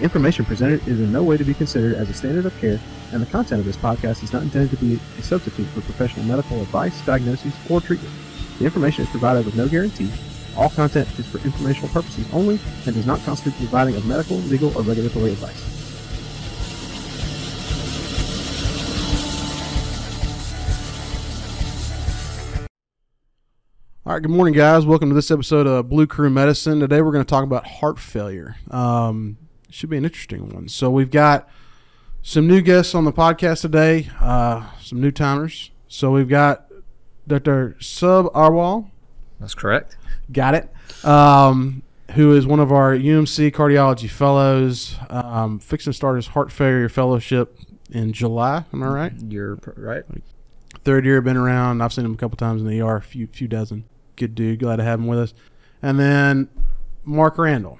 The information presented is in no way to be considered as a standard of care, and the content of this podcast is not intended to be a substitute for professional medical advice, diagnosis, or treatment. The information is provided with no guarantee. All content is for informational purposes only and does not constitute the providing of medical, legal, or regulatory advice. All right, good morning, guys. Welcome to this episode of Blue Crew Medicine. Today we're going to talk about heart failure. Um, should be an interesting one. So we've got some new guests on the podcast today, uh, some new timers. So we've got Dr. Sabharwal. That's correct. Got it. Um, who is one of our UMC cardiology fellows, um, fixing to start his heart failure fellowship in July. Am I right? You're right. Third year, been around. I've seen him a couple times in the ER, a few, few dozen. Good dude. Glad to have him with us. And then Mark Randall,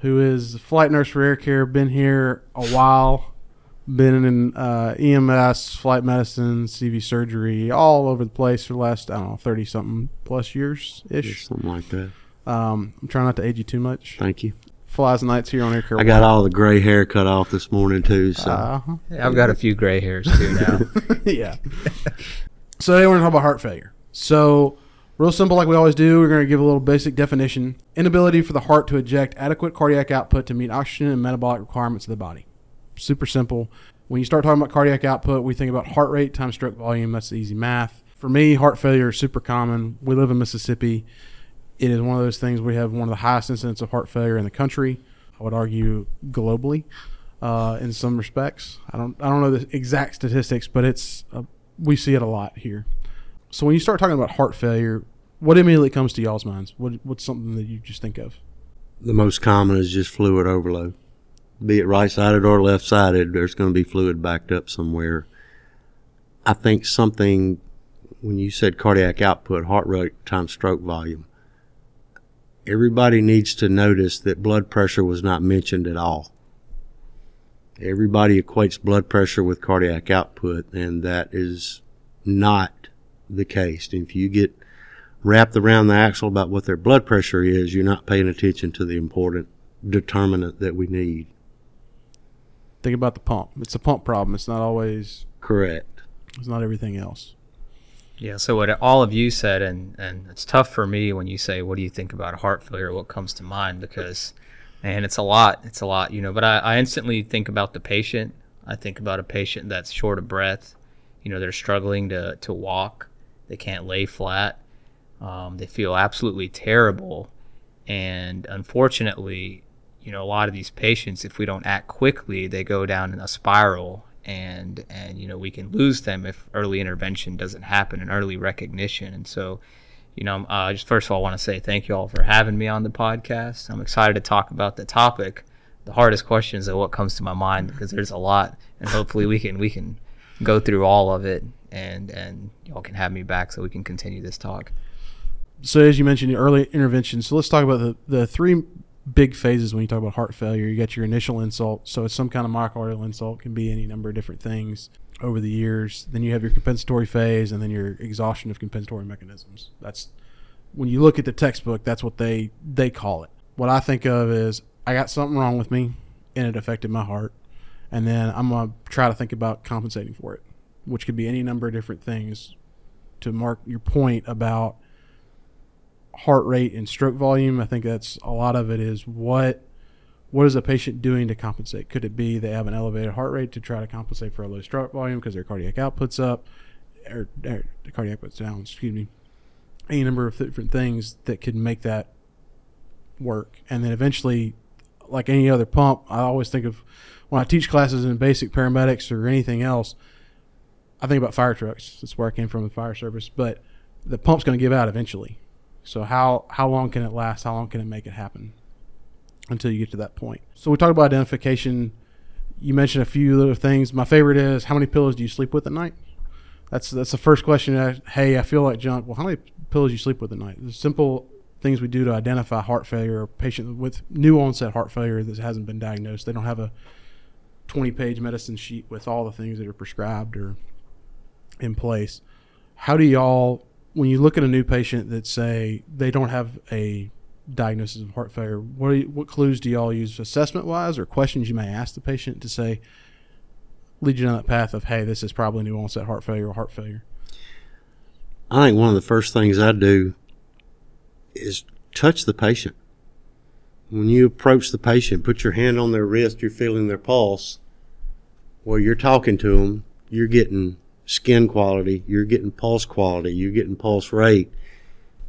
who is a flight nurse for Air Care, been here a while, been in uh, EMS, flight medicine, CV surgery, all over the place for the last, I don't know, 30 something plus years ish. Something like that. Um, I'm trying not to age you too much. Thank you. Flies nights here on Air Care. I got all the gray hair cut off this morning too. So Uh-huh. Yeah, I've got a few gray hairs too now. yeah. so they we're going to talk about heart failure. So, real simple, like we always do, we're going to give a little basic definition: inability for the heart to eject adequate cardiac output to meet oxygen and metabolic requirements of the body. Super simple. When you start talking about cardiac output, we think about heart rate times stroke volume. That's the easy math. For me, heart failure is super common. We live in Mississippi. It is one of those things we have one of the highest incidents of heart failure in the country. I would argue globally, uh, in some respects. I don't I don't know the exact statistics, but it's uh, we see it a lot here. So when you start talking about heart failure, what immediately comes to y'all's minds? What what's something that you just think of? the most common is just fluid overload. Be it right sided or left sided, there's going to be fluid backed up somewhere. I think something when you said cardiac output, heart rate times stroke volume. Everybody needs to notice that blood pressure was not mentioned at all. Everybody equates blood pressure with cardiac output, and that is not the case. If you get wrapped around the axle about what their blood pressure is, you're not paying attention to the important determinant that we need. Think about the pump. It's a pump problem. It's not always Correct. it's not everything else. yeah. So what all of you said, and and it's tough for me when you say, "What do you think about heart failure?" What comes to mind? Because, and it's a lot. It's a lot, you know. But I, I instantly think about the patient. I think about a patient that's short of breath. You know, they're struggling to to walk. They can't lay flat. Um, they feel absolutely terrible, and unfortunately, you know, a lot of these patients, if we don't act quickly, they go down in a spiral, and and you know we can lose them if early intervention doesn't happen and early recognition. And so, you know, uh, just first of all, I want to say thank you all for having me on the podcast. I'm excited to talk about the topic. The hardest questions are what comes to my mind because there's a lot, and hopefully we can we can go through all of it, and and y'all can have me back so we can continue this talk. So as you mentioned, early intervention. So let's talk about the the three big phases when you talk about heart failure. You got your initial insult, so it's some kind of myocardial insult, can be any number of different things over the years. Then you have your compensatory phase, and then your exhaustion of compensatory mechanisms. That's when you look at the textbook. That's what they they call it. What I think of is I got something wrong with me, and it affected my heart, and then I'm gonna try to think about compensating for it, which could be any number of different things. To mark your point about heart rate and stroke volume. I think that's a lot of it is what what is a patient doing to compensate? Could it be they have an elevated heart rate to try to compensate for a low stroke volume because their cardiac output's up, or, or the cardiac output's down? Excuse me. Any number of different things that could make that work, and then eventually, like any other pump, I always think of when I teach classes in basic paramedics or anything else. I think about fire trucks. That's where I came from, the fire service. But the pump's going to give out eventually. So how how long can it last? How long can it make it happen until you get to that point? So we talked about identification. You mentioned a few little things. My favorite is how many pillows do you sleep with at night? That's that's the first question. I- Hey, I feel like junk. Well, how many pillows do you sleep with at night? The simple things we do to identify heart failure or patient with new onset heart failure that hasn't been diagnosed. They don't have a 20 page medicine sheet with all the things that are prescribed or in place. How do y'all when you look at a new patient that say they don't have a diagnosis of heart failure, what you, what clues do y'all use assessment wise, or questions you may ask the patient to say lead you down that path of hey, this is probably new onset heart failure or heart failure? I think one of the first things I do is touch the patient. When you approach the patient, put your hand on their wrist, you're feeling their pulse. While you're talking to them, you're getting skin quality, you're getting pulse quality, you're getting pulse rate.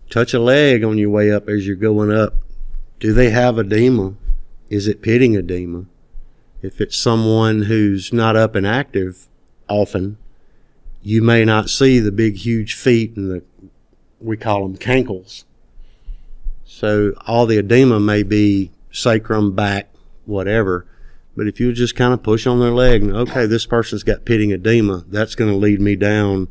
Touch a leg on your way up as you're going up. Do they have edema? Is it pitting edema? If it's someone who's not up and active often, you may not see the big, huge feet and the, we call them cankles. So all the edema may be sacrum, back, whatever. But if you just kind of push on their leg and, okay, this person's got pitting edema, that's going to lead me down.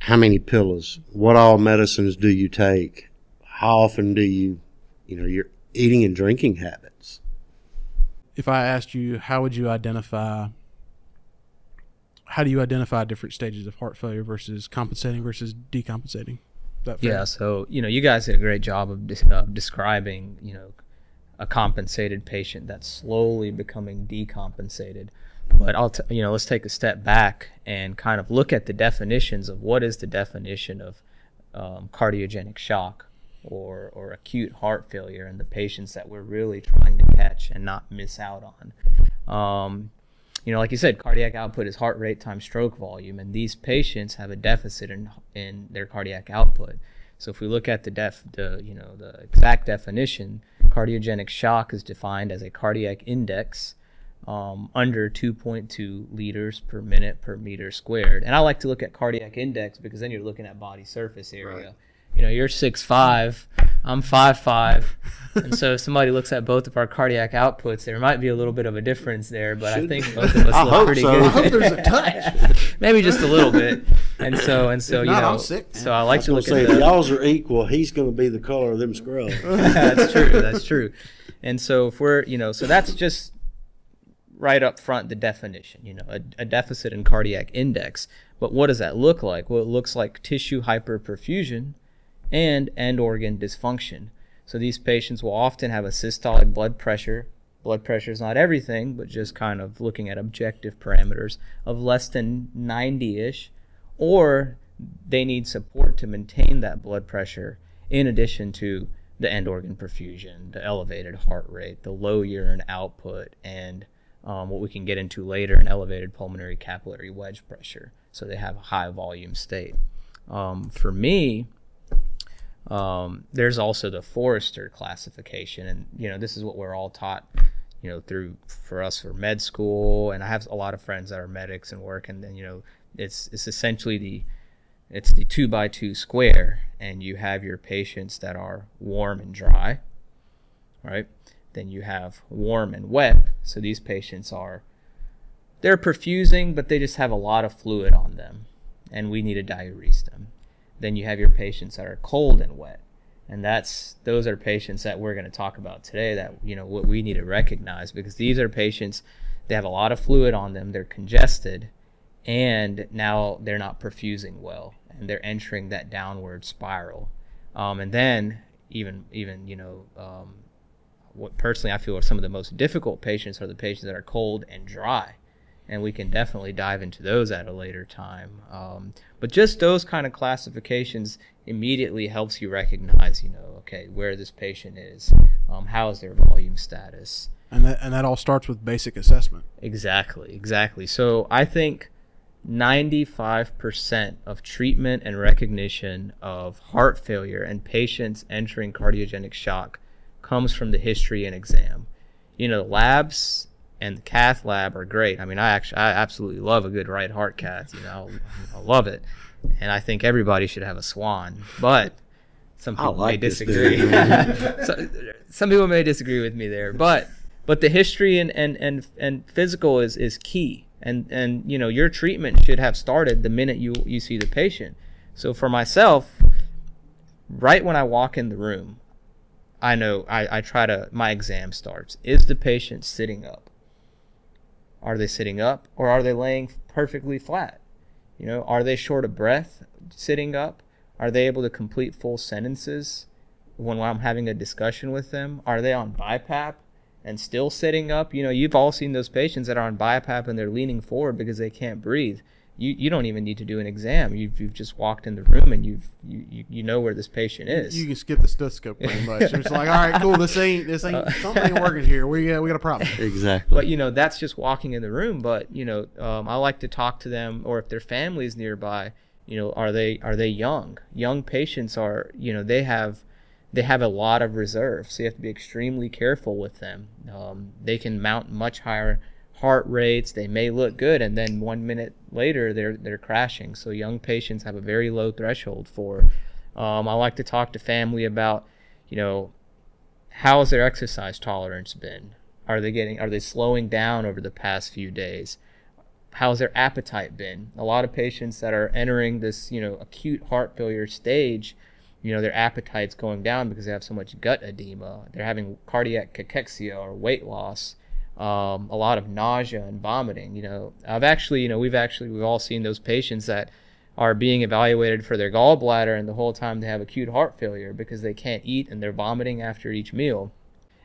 How many pillows? What all medicines do you take? How often do you, you know, your eating and drinking habits? If I asked you, how would you identify how do you identify different stages of heart failure versus compensating versus decompensating? Yeah, so you know, you guys did a great job of de- uh, describing, you know, a compensated patient that's slowly becoming decompensated. But I'll, t- you know, let's take a step back and kind of look at the definitions of what is the definition of um, cardiogenic shock or or acute heart failure and the patients that we're really trying to catch and not miss out on. Um, you know, like you said, cardiac output is heart rate times stroke volume, and these patients have a deficit in in their cardiac output. So if we look at the def, the you know the exact definition, cardiogenic shock is defined as a cardiac index um, under 2.2 liters per minute per meter squared. And I like to look at cardiac index because then you're looking at body surface area. Right you know, you're six five, I'm five five, and so if somebody looks at both of our cardiac outputs, there might be a little bit of a difference there, but Should I think both of us I look pretty so. good. I hope there's a touch, maybe just a little bit. And so and so, if you not, know, so I like I to look say, at if y'all's are equal. He's going to be the color of them scrubs. that's true. That's true. And so if we're, you know, so that's just right up front the definition, you know, a, a, deficit in cardiac index. But what does that look like? Well, it looks like tissue hyperperfusion and end organ dysfunction. So these patients will often have a systolic blood pressure. Blood pressure is not everything, but just kind of looking at objective parameters of less than 90 ish, or they need support to maintain that blood pressure in addition to the end organ perfusion, the elevated heart rate, the low urine output, and um, what we can get into later, an elevated pulmonary capillary wedge pressure. So they have a high volume state. Um, for me, um, there's also the Forrester classification, and you know this is what we're all taught, you know, through for us for med school. And I have a lot of friends that are medics and work, and then you know it's it's essentially the it's the two by two square, and you have your patients that are warm and dry, right? Then you have warm and wet. So these patients are they're perfusing, but they just have a lot of fluid on them, and we need to diurese them. Then you have your patients that are cold and wet. And that's those are patients that we're going to talk about today that you know what we need to recognize because these are patients they have a lot of fluid on them, they're congested, and now they're not perfusing well and they're entering that downward spiral. Um, and then even even you know um, what personally I feel are some of the most difficult patients are the patients that are cold and dry and we can definitely dive into those at a later time. Um, but just those kind of classifications immediately helps you recognize, you know, okay, where this patient is, um, how is their volume status, and that and that all starts with basic assessment. Exactly, exactly. So I think. 95% of treatment and recognition of heart failure and patients entering cardiogenic shock comes from the history and exam. You know, the labs and the cath lab are great. I mean, I actually, I absolutely love a good right heart cath. You know, I love it, and I think everybody should have a Swan. But some people like may disagree. so, some people may disagree with me there, but but the history and and and, and physical is is key. And and you know, your treatment should have started the minute you you see the patient. So for myself, right when I walk in the room, I know I, I try to my exam starts. Is the patient sitting up? Are they sitting up or are they laying perfectly flat? You know, are they short of breath sitting up? Are they able to complete full sentences? when I'm having a discussion with them, are they on BiPAP and still sitting up? You know, you've all seen those patients that are on BiPAP and they're leaning forward because they can't breathe you, you don't even need to do an exam. You've, you've just walked in the room and you've you, you, you know where this patient is. You can skip the stethoscope pretty much. it's like, all right, cool. This ain't this ain't something ain't working here. We got we got a problem. Exactly. But you know that's just walking in the room. But you know um, I like to talk to them, or if their family is nearby, you know are they are they young? Young patients are you know they have they have a lot of reserves. so you have to be extremely careful with them. Um, they can mount much higher heart rates. They may look good, and then one minute later they're they're crashing. So young patients have a very low threshold for. Um, I like to talk to family about, you know, how has their exercise tolerance been? Are they getting? Are they slowing down over the past few days? How's their appetite been? A lot of patients that are entering this, you know, acute heart failure stage, you know, their appetite's going down because they have so much gut edema. They're having cardiac cachexia or weight loss um, a lot of nausea and vomiting. You know, I've actually, you know, we've actually we've all seen those patients that are being evaluated for their gallbladder, and the whole time they have acute heart failure because they can't eat and they're vomiting after each meal.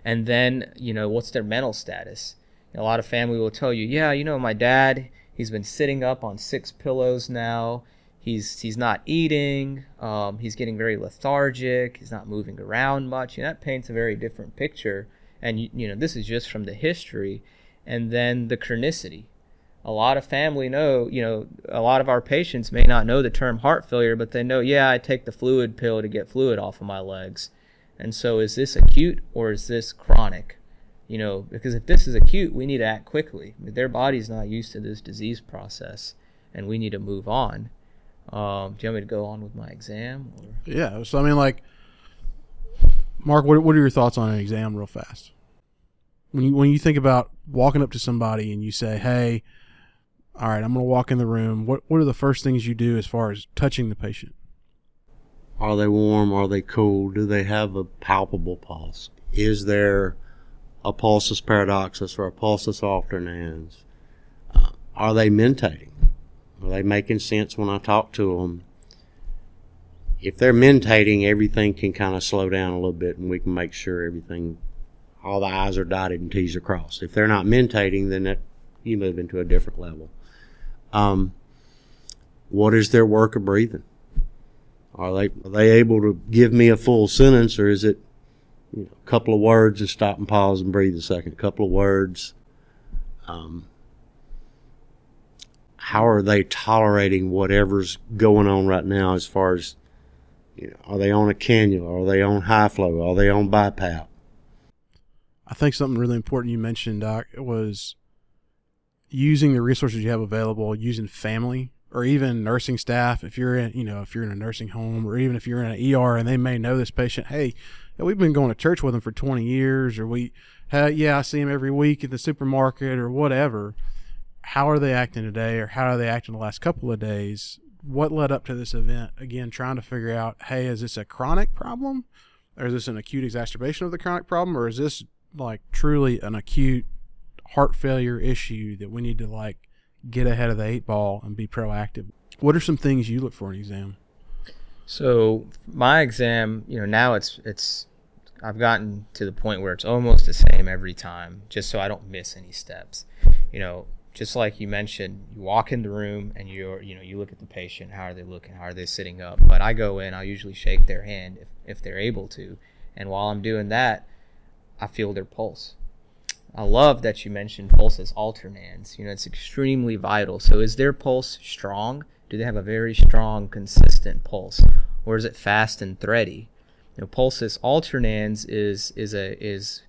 And then, you know, what's their mental status? A lot of family will tell you, yeah, you know, my dad, he's been sitting up on six pillows now. He's he's not eating. Um, he's getting very lethargic. He's not moving around much. And that paints a very different picture and you, you know this is just from the history and then the chronicity. A lot of family know you know a lot of our patients may not know the term heart failure but they know yeah i take the fluid pill to get fluid off of my legs. And so is this acute or is this chronic? You know because if this is acute we need to act quickly. Their body's not used to this disease process and we need to move on. Um, do you want me to go on with my exam or? yeah so i mean like Mark, what, what are your thoughts on an exam, real fast? When you when you think about walking up to somebody and you say, "Hey, all right, I'm going to walk in the room." What what are the first things you do as far as touching the patient? Are they warm? Are they cold? Do they have a palpable pulse? Is there a pulsus paradoxus or a pulsus alternans? Uh, are they mentating? Are they making sense when I talk to them? If they're mentating, everything can kind of slow down a little bit, and we can make sure everything, all the I's are dotted and T's are crossed. If they're not mentating, then that you move into a different level. Um, what is their work of breathing? Are they are they able to give me a full sentence, or is it you know, a couple of words and stop and pause and breathe a second? A couple of words. Um, how are they tolerating whatever's going on right now as far as are they on a cannula? Are they on high flow? Are they on BiPAP? I think something really important you mentioned, Doc, was using the resources you have available, using family or even nursing staff. If you're in, you know, if you're in a nursing home or even if you're in an ER and they may know this patient, hey, we've been going to church with them for 20 years, or we, hey, yeah, I see him every week at the supermarket or whatever. How are they acting today, or how are they acting the last couple of days? What led up to this event? Again trying to figure out hey is this a chronic problem? Or is this an acute exacerbation of the chronic problem? Or is this like truly an acute heart failure issue that we need to like get ahead of the eight ball and be proactive? What are some things you look for in an exam? So my exam you know now it's it's i've gotten to the point where it's almost the same every time just so i don't miss any steps. You know just like you mentioned, you walk in the room and you're, you know, you look at the patient, how are they looking, how are they sitting up. But I go in, I'll usually shake their hand if, if they're able to. And while I'm doing that, I feel their pulse. I love that you mentioned pulsus alternans. You know, it's extremely vital. So is their pulse strong? Do they have a very strong, consistent pulse? Or is it fast and thready? You know, pulsus alternans is is a is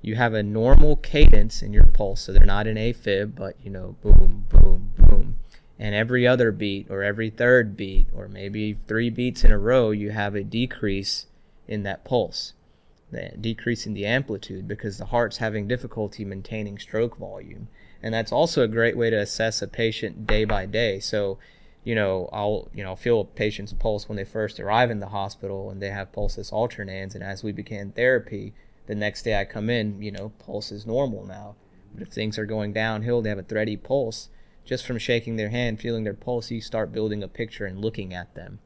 you have a normal cadence in your pulse. So they're not an AFib, but you know, boom, boom, boom. And every other beat or every third beat or maybe three beats in a row, you have a decrease in that pulse, decreasing the amplitude because the heart's having difficulty maintaining stroke volume. And that's also a great way to assess a patient day by day. So, you know, I'll you know feel a patient's pulse when they first arrive in the hospital and they have pulsus alternans, and as we begin therapy, the next day I come in, you know, pulse is normal now. But if things are going downhill, they have a thready pulse. Just from shaking their hand, feeling their pulse, you start building a picture and looking at them.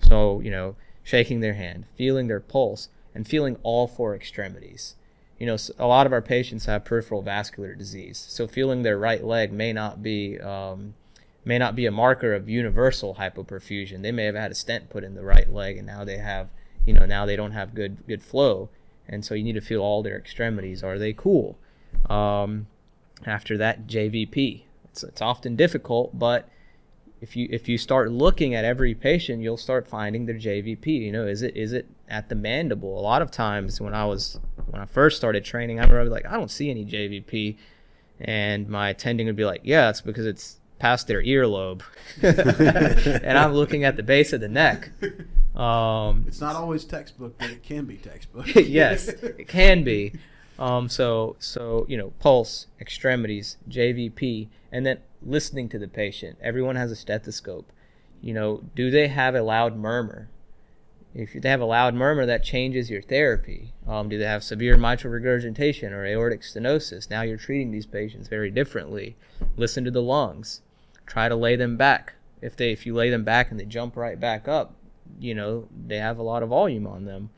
So, you know, shaking their hand, feeling their pulse, and feeling all four extremities. You know, a lot of our patients have peripheral vascular disease, so feeling their right leg may not be um, may not be a marker of universal hypoperfusion. They may have had a stent put in the right leg, and now they have, you know, now they don't have good good flow, and so you need to feel all their extremities. Are they cool? Um, after that, JVP. It's, it's often difficult, but if you if you start looking at every patient, you'll start finding their JVP. You know, is it is it at the mandible? A lot of times when I was when I first started training, I remember like I don't see any JVP, and my attending would be like, yeah, it's because it's past their earlobe, and I'm looking at the base of the neck. Um, it's not always textbook, but it can be textbook. yes, it can be. Um, so so you know, pulse, extremities, JVP, and then listening to the patient. Everyone has a stethoscope. You know, do they have a loud murmur? If they have a loud murmur, that changes your therapy. Um, do they have severe mitral regurgitation or aortic stenosis? Now you're treating these patients very differently. Listen to the lungs. Try to lay them back. If they if you lay them back and they jump right back up, you know they have a lot of volume on them.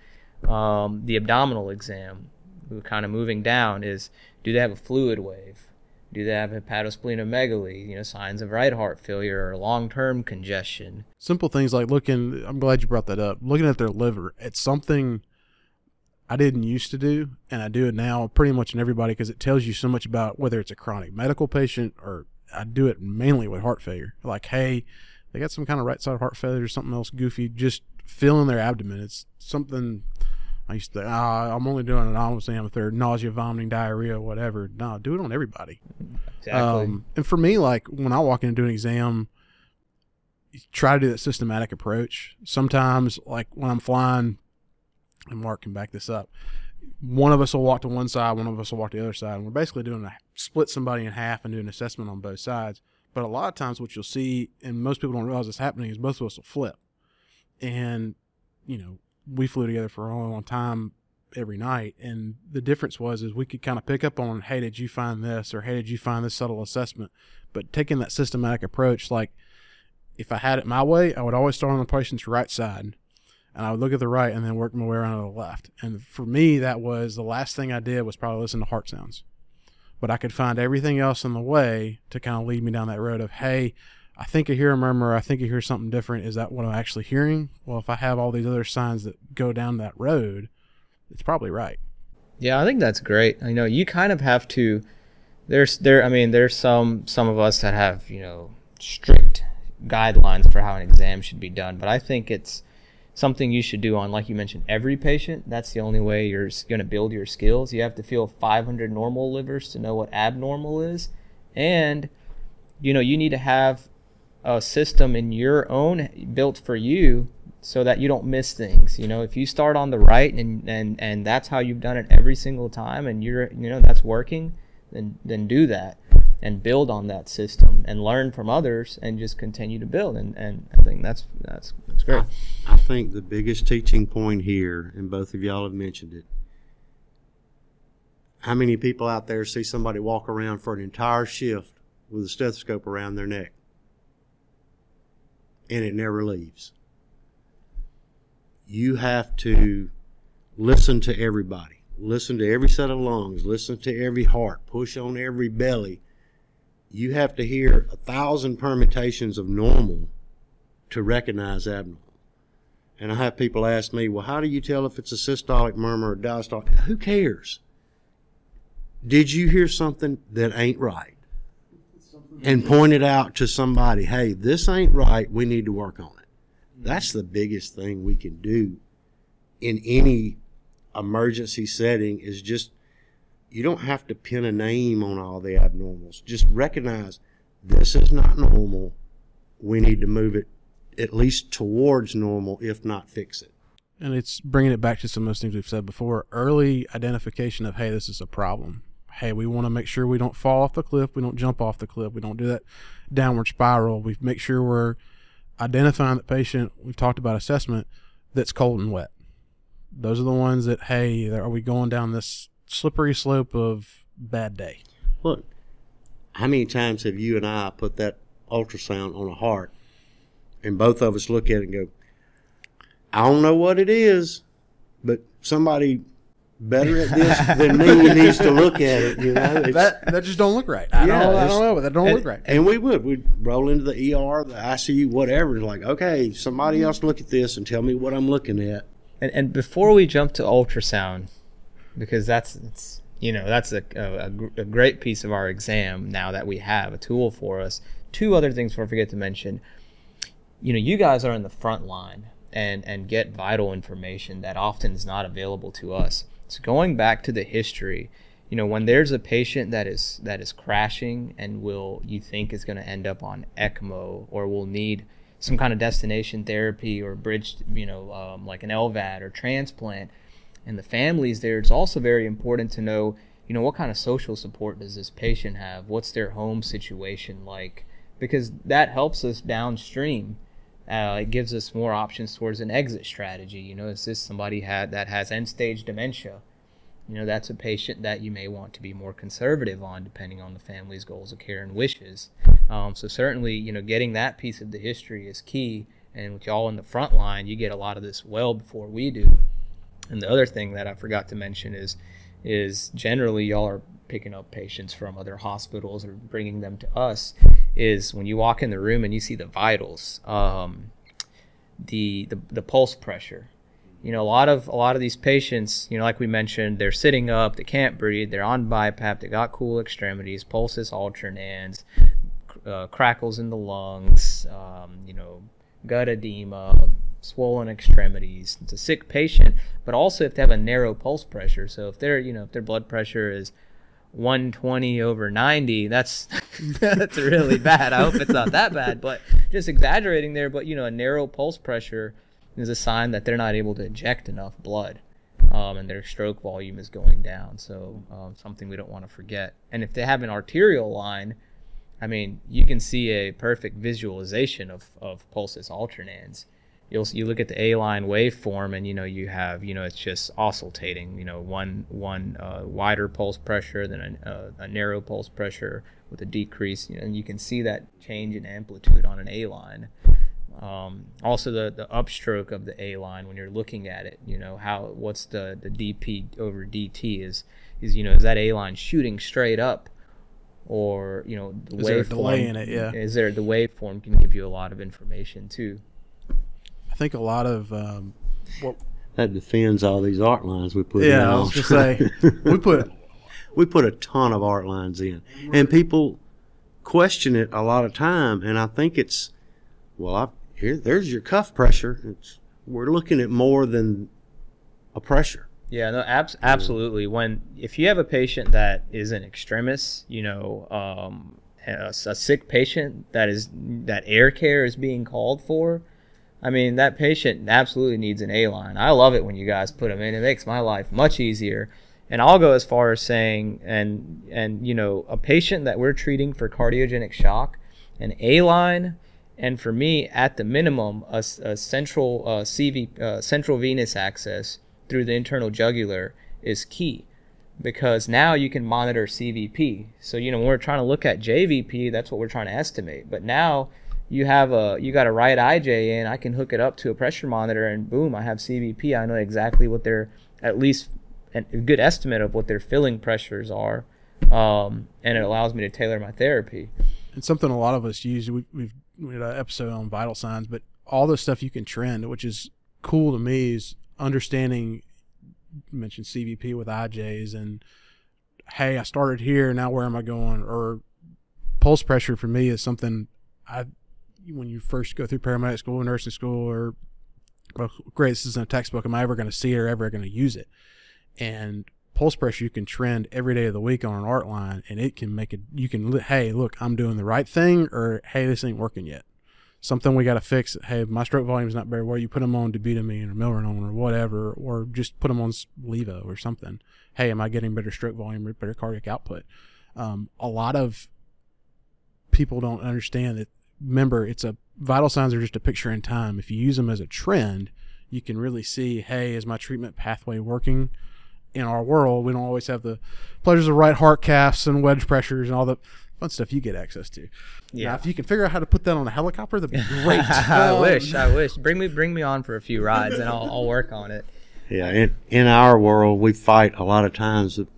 Um, the abdominal exam, we're kind of moving down, is do they have a fluid wave? Do they have hepatosplenomegaly, you know, signs of right heart failure or long-term congestion? Simple things like looking, I'm glad you brought that up, looking at their liver. It's something I didn't used to do, and I do it now pretty much in everybody because it tells you so much about whether it's a chronic medical patient or I do it mainly with heart failure. Like, hey, they got some kind of right side heart failure or something else goofy, just feeling their abdomen. It's something I used to, ah, I'm only doing it obviously I'm third nausea, vomiting, diarrhea, whatever. No, do it on everybody. Exactly. Um, and for me, like when I walk in and do an exam, try to do that systematic approach. Sometimes, like when I'm flying, and Mark can back this up, one of us will walk to one side, one of us will walk to the other side, and we're basically doing a split somebody in half and do an assessment on both sides. But a lot of times, what you'll see, and most people don't realize it's happening, is both of us will flip, and you know we flew together for a long time every night. And the difference was is we could kind of pick up on hey did you find this? or hey did you find this subtle assessment? But taking that systematic approach like if i had it my way i would always start on the patient's right side and i would look at the right and then work my way around to the left. And for me that was the last thing i did was probably listen to heart sounds but i could find everything else in the way to kind of lead me down that road of hey I think I hear a murmur. I think I hear something different. Is that what I'm actually hearing? Well, if I have all these other signs that go down that road, it's probably right. Yeah, I think that's great. I know you kind of have to. There's there. I mean, there's some some of us that have you know strict guidelines for how an exam should be done, but I think it's something you should do on, like you mentioned, every patient. That's the only way you're going to build your skills. You have to feel 500 normal livers to know what abnormal is, and you know you need to have a system in your own built for you so that you don't miss things. You know, if you start on the right and and and that's how you've done it every single time and you're you know that's working, then then do that and build on that system and learn from others and just continue to build and and I think that's that's that's great. I, I think the biggest teaching point here and both of y'all have mentioned it. How many people out there see somebody walk around for an entire shift with a stethoscope around their neck? and it never leaves. You have to listen to everybody. Listen to every set of lungs. Listen to every heart. Push on every belly. You have to hear a thousand permutations of normal to recognize abnormal. And I have people ask me, well, how do you tell if it's a systolic murmur or diastolic? Who cares? Did you hear something that ain't right? and point it out to somebody, hey, this ain't right. We need to work on it. That's the biggest thing we can do in any emergency setting is just you don't have to pin a name on all the abnormals. Just recognize this is not normal. We need to move it at least towards normal, if not fix it. And it's bringing it back to some of those things we've said before. Early identification of, hey, this is a problem hey, we want to make sure we don't fall off the cliff, we don't jump off the cliff, we don't do that downward spiral. We make sure we're identifying the patient. We've talked about assessment that's cold and wet. Those are the ones that, hey, are we going down this slippery slope of bad day? Look, how many times have you and I put that ultrasound on a heart and both of us look at it and go, I don't know what it is, but somebody better at this than me needs to look at it. You know, It's- that that just don't look right. I, Yeah, don't, I don't know, but that don't and, look right. And we would. We'd roll into the ER, the ICU, whatever. and Like, okay, somebody else look at this and tell me what I'm looking at. And, and before we jump to ultrasound, because that's it's, you know that's a, a, a a great piece of our exam now that we have a tool for us. Two other things before I forget to mention. You know, you guys are in the front line and and get vital information that often is not available to us. So going back to the history, you know, when there's a patient that is that is crashing and will you think is going to end up on ECMO or will need some kind of destination therapy or bridged, you know, um, like an LVAD or transplant, and the families there, it's also very important to know, you know, what kind of social support does this patient have? What's their home situation like? Because that helps us downstream. Uh, it gives us more options towards an exit strategy. You know, is this somebody had that has end stage dementia? You know, that's a patient that you may want to be more conservative on, depending on the family's goals of care and wishes. Um, so certainly, you know, getting that piece of the history is key. And with y'all in the front line, you get a lot of this well before we do. And the other thing that I forgot to mention is, is generally y'all are picking up patients from other hospitals or bringing them to us. Is when you walk in the room and you see the vitals, um, the, the the pulse pressure. You know, a lot of a lot of these patients, you know, like we mentioned, they're sitting up, they can't breathe, they're on BiPAP, they got cool extremities, pulsus alternans, uh, crackles in the lungs, um, you know, gut edema, swollen extremities. It's a sick patient, but also if they have a narrow pulse pressure. So if their, you know, if their blood pressure is 120 over 90, that's that's really bad. I hope it's not that bad, but just exaggerating there. But you know, a narrow pulse pressure is a sign that they're not able to inject enough blood. Um, and their stroke volume is going down. So um, something we don't want to forget. And if they have an arterial line, I mean, you can see a perfect visualization of, of pulsus alternans. You'll you look at the A line waveform, and you know you have you know it's just oscillating. You know one one uh, wider pulse pressure, than a, a, a narrow pulse pressure with a decrease, you know, and you can see that change in amplitude on an A line. Um, also, the the upstroke of the A line when you're looking at it, you know how what's the the dP over dt is is you know is that A line shooting straight up or you know the Is there a waveform delay in it? Yeah. is there the waveform can give you a lot of information too think a lot of um, what That defends all these art lines we put in. yeah, I was just say we put we put a ton of art lines in, and people question it a lot of time. And I think it's well, I, here there's your cuff pressure. It's, we're looking at more than a pressure. Yeah, no, abs- absolutely. When if you have a patient that is an extremist, you know, um, a, a sick patient that is that air care is being called for. I mean, that patient absolutely needs an A line. I love it when you guys put them in. It makes my life much easier. And I'll go as far as saying, and and you know, a patient that we're treating for cardiogenic shock, an A line, and for me, at the minimum, a central uh, CV, uh, central venous access through the internal jugular is key because now you can monitor CVP. So you know when we're trying to look at JVP, that's what we're trying to estimate. But now you have a you got a right IJ in, I can hook it up to a pressure monitor, and boom, I have CVP. I know exactly what their at least a good estimate of what their filling pressures are, um, and it allows me to tailor my therapy. it's something a lot of us use. We, we've we had an episode on vital signs, but all the stuff you can trend, which is cool to me, is understanding. Mentioned CVP with IJs and hey, I started here. Now where am I going? Or pulse pressure for me is something I when you first go through paramedic school, or nursing school, or well, great, this isn't a textbook. Am I ever going to see it or ever going to use it? And pulse pressure you can trend every day of the week on an art line and it can make it you can hey look i'm doing the right thing or hey this ain't working yet something we got to fix hey my stroke volume's not very well you put them on dobutamine or milrinone or whatever or just put them on levo or something hey am i getting better stroke volume or better cardiac output um, a lot of people don't understand that remember it's a vital signs are just a picture in time if you use them as a trend you can really see hey is my treatment pathway working in our world, we don't always have the pleasures of right heart caths and wedge pressures and all the fun stuff you get access to. Yeah. Now, if you can figure out how to put that on a helicopter, that'd be great. I Um, wish. I wish. Bring me bring me on for a few rides, and I'll, I'll work on it. Yeah, in, in our world, we fight a lot of times. that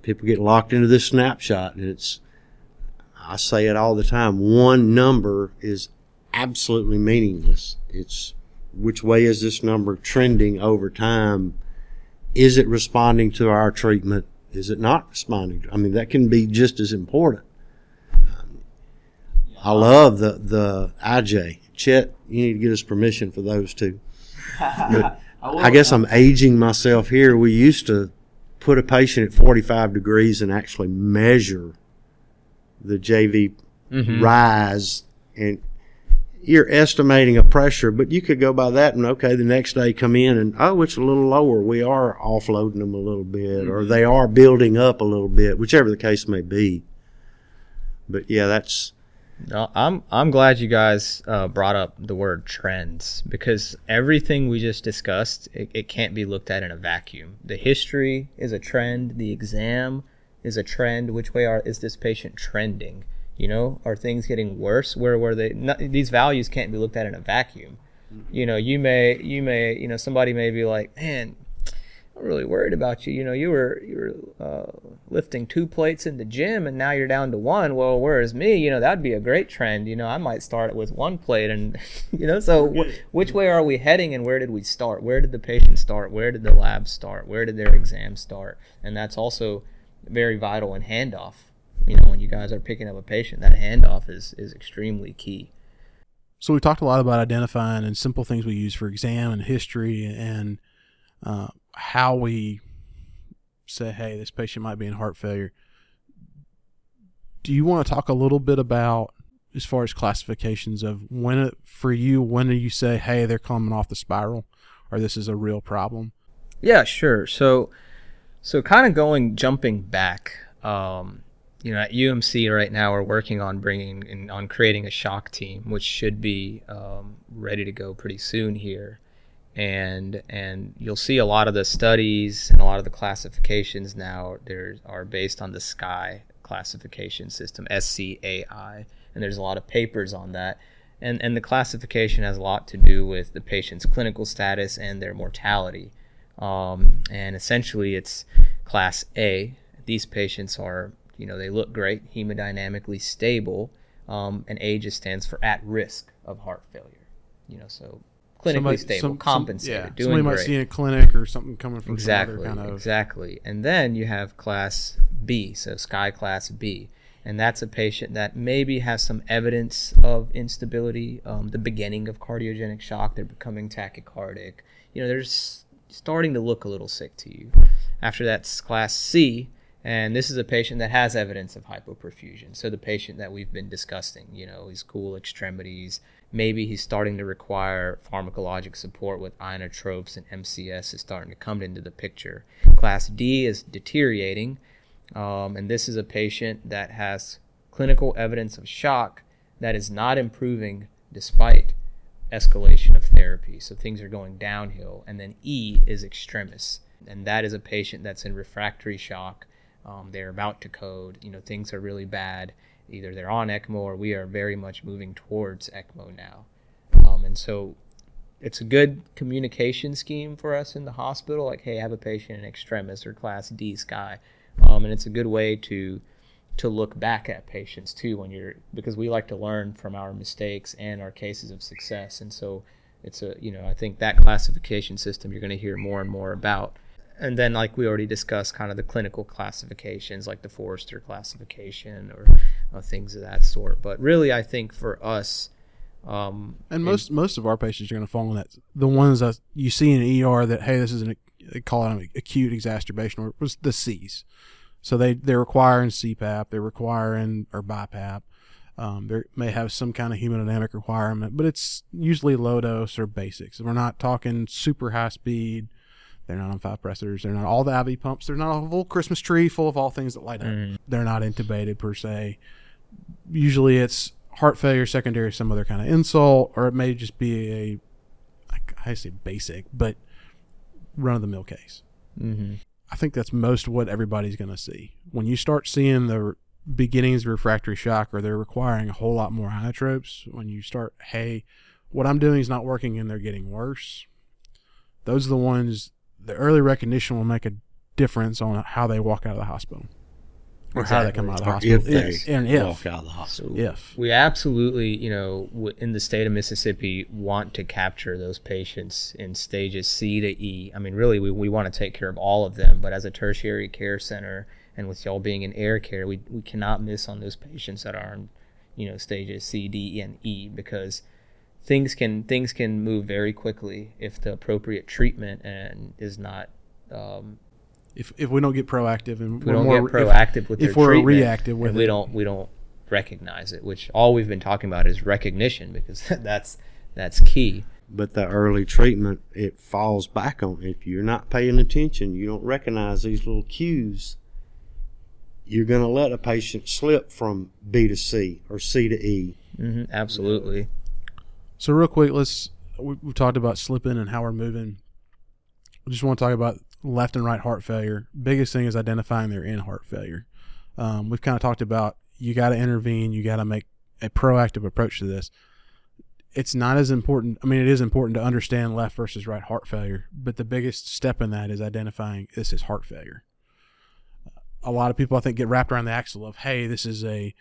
People get locked into this snapshot, and it's, I say it all the time, one number is absolutely meaningless. It's which way is this number trending over time? Is it responding to our treatment? Is it not responding? I mean, that can be just as important. Um, I love the, the IJ. Chet, you need to get us permission for those two. But I guess I'm aging myself here. We used to put a patient at 45 degrees and actually measure the JV rise, and you're estimating a pressure, but you could go by that and okay, the next day come in and oh, it's a little lower. We are offloading them a little bit, or they are building up a little bit, whichever the case may be. But yeah, that's No, I'm I'm glad you guys uh, brought up the word trends because everything we just discussed it, it can't be looked at in a vacuum. The history is a trend. The exam is a trend. Which way are is this patient trending? You know, are things getting worse? Where were they? Not, these values can't be looked at in a vacuum. You know, you may you may you know somebody may be like, man, I'm really worried about you. You know, you were you were uh, lifting two plates in the gym, and now you're down to one. Well, whereas me, you know, that'd be a great trend. You know, I might start with one plate, and you know, so wh- which way are we heading, and where did we start? Where did the patient start? Where did the lab start? Where did their exam start? And that's also very vital in handoff. You know, when you guys are picking up a patient, that handoff is is extremely key. So we talked a lot about identifying and simple things we use for exam and history and uh, how we say, hey, this patient might be in heart failure. Do you want to talk a little bit about as far as classifications of when it, for you, when do you say, hey, they're coming off the spiral or this is a real problem? Yeah, sure. So, so kind of going jumping back. Um, you know, at UMC right now, we're working on bringing in, on creating a shock team, which should be um, ready to go pretty soon here. And and you'll see a lot of the studies and a lot of the classifications now there are based on the SCAI classification system, SCAI, and there's a lot of papers on that. And and the classification has a lot to do with the patient's clinical status and their mortality. Um, and essentially, it's class A. These patients are, you know, they look great, hemodynamically stable, um, and A just stands for at risk of heart failure. You know, so clinically Somebody- stable, some- some- compensated, yeah, doing somebody might see in a clinic or something coming from Exactly, some kind of exactly. And then you have class B, so SCAI Class B, and that's a patient that maybe has some evidence of instability, um, the beginning of cardiogenic shock. They're becoming tachycardic. You know, they're s- starting to look a little sick to you. After that's class C, and this is a patient that has evidence of hypoperfusion. So the patient that we've been discussing, you know, his cool extremities. Maybe he's starting to require pharmacologic support with inotropes and MCS is starting to come into the picture. Class D is deteriorating, um, and this is a patient that has clinical evidence of shock that is not improving despite escalation of therapy. So things are going downhill. And then E is extremis, and that is a patient that's in refractory shock. Um, they're about to code. You know, things are really bad. Either they're on ECMO or we are very much moving towards ECMO now. Um, and so it's a good communication scheme for us in the hospital. Like, hey, I have a patient in extremis or class D SCAI. Um, and it's a good way to to look back at patients too when you're because we like to learn from our mistakes and our cases of success and so it's a you know i think that classification system you're going to hear more and more about and then like we already discussed kind of the clinical classifications like the forrester classification or uh, things of that sort but really i think for us um, And most most of our patients are going to fall in that. The ones that you see in an ER that hey, this is an they call it an acute exacerbation or was the C's. So they they're requiring CPAP, they're requiring or BiPAP. Um, they may have some kind of hemodynamic requirement, but it's usually low dose or basics. We're not talking super high speed. They're not on five pressors. They're not all the IV pumps. They're not a whole Christmas tree full of all things that light up. They're not intubated per se. Usually it's heart failure secondary some other kind of insult, or it may just be a, I- say basic, but run of the mill case. mhm. I think that's most what everybody's going to see. When you start seeing the beginnings of refractory shock or they're requiring a whole lot more inotropes, when you start, hey, what I'm doing is not working and they're getting worse, those are the ones, the early recognition will make a difference on how they walk out of the hospital or how they come out of the Or hospital. if they If- and if. walk out of the hospital. If. We absolutely, you know, w- in the state of Mississippi, want to capture those patients in stages C to E. I mean, really, we, we want to take care of all of them, but as a tertiary care center and with y'all being in air care, we, we cannot miss on those patients that are in, you know, stages C, D, and E because things can things can move very quickly if the appropriate treatment and is not um, If, if we don't get proactive and if we we're don't more, get proactive with if their we're treatment, reactive with we it. don't we don't recognize it which all we've been talking about is recognition because that's that's key But the early treatment, it falls back on if you're not paying attention, you don't recognize these little cues. You're going to let a patient slip from B to C or C to E. hmm absolutely So real quick, let's we, we talked about slipping and how we're moving. I just want to talk about left and right heart failure. Biggest thing is identifying they're in heart failure. Um, we've kind of talked about you got to intervene, you got to make a proactive approach to this. It's not as important. I mean, it is important to understand left versus right heart failure, but the biggest step in that is identifying this is heart failure. A lot of people, I think, get wrapped around the axle of, hey, this is a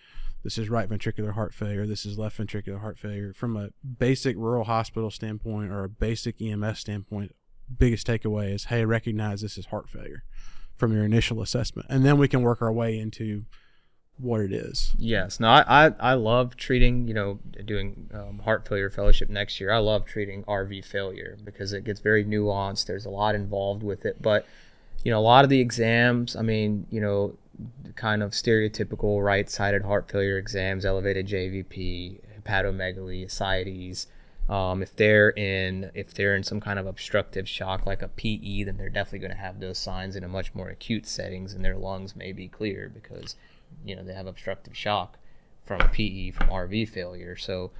this is right ventricular heart failure, this is left ventricular heart failure. From a basic rural hospital standpoint or a basic EMS standpoint, biggest takeaway is hey, recognize this is heart failure from your initial assessment. And then we can work our way into what it is. yes no i i, I love treating you know doing um, heart failure fellowship next year i love treating rv failure because it gets very nuanced there's a lot involved with it but you know a lot of the exams i mean you know kind of stereotypical right-sided heart failure exams elevated jvp hepatomegaly ascites um, if they're in if they're in some kind of obstructive shock like a pe then they're definitely going to have those signs in a much more acute settings and their lungs may be clear because you know they have obstructive shock from a pe from rv failure so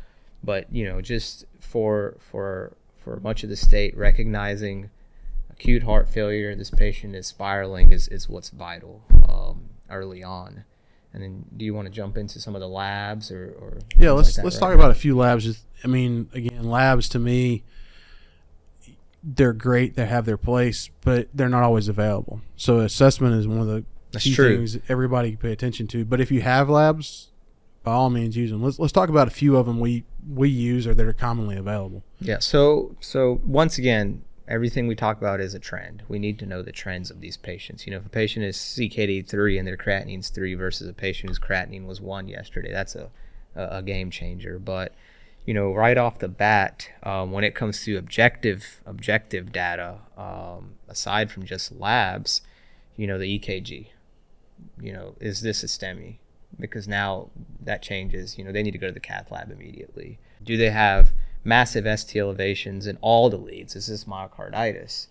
but you know just for for for much of the state recognizing acute heart failure, this patient is spiraling, is, is what's vital um, early on. And then, do you want to jump into some of the labs or? or Yeah, let's like let's right talk now? about a few labs. Just- I mean, again, labs to me, they're great. They have their place, but they're not always available. So assessment is one of the That's key true. things everybody can pay attention to. But if you have labs, by all means, use them. Let's let's talk about a few of them we we use or that are commonly available. Yeah. So so once again, everything we talk about is a trend. We need to know the trends of these patients. You know, if a patient is CKD three and their creatinine's three versus a patient whose creatinine was one yesterday, that's a a, a game changer. But you know, right off the bat, um, when it comes to objective objective data, um, aside from just labs, you know, the EKG, you know, is this a STEMI? Because now that changes. You know, they need to go to the cath lab immediately. Do they have massive ST elevations in all the leads? This Is this myocarditis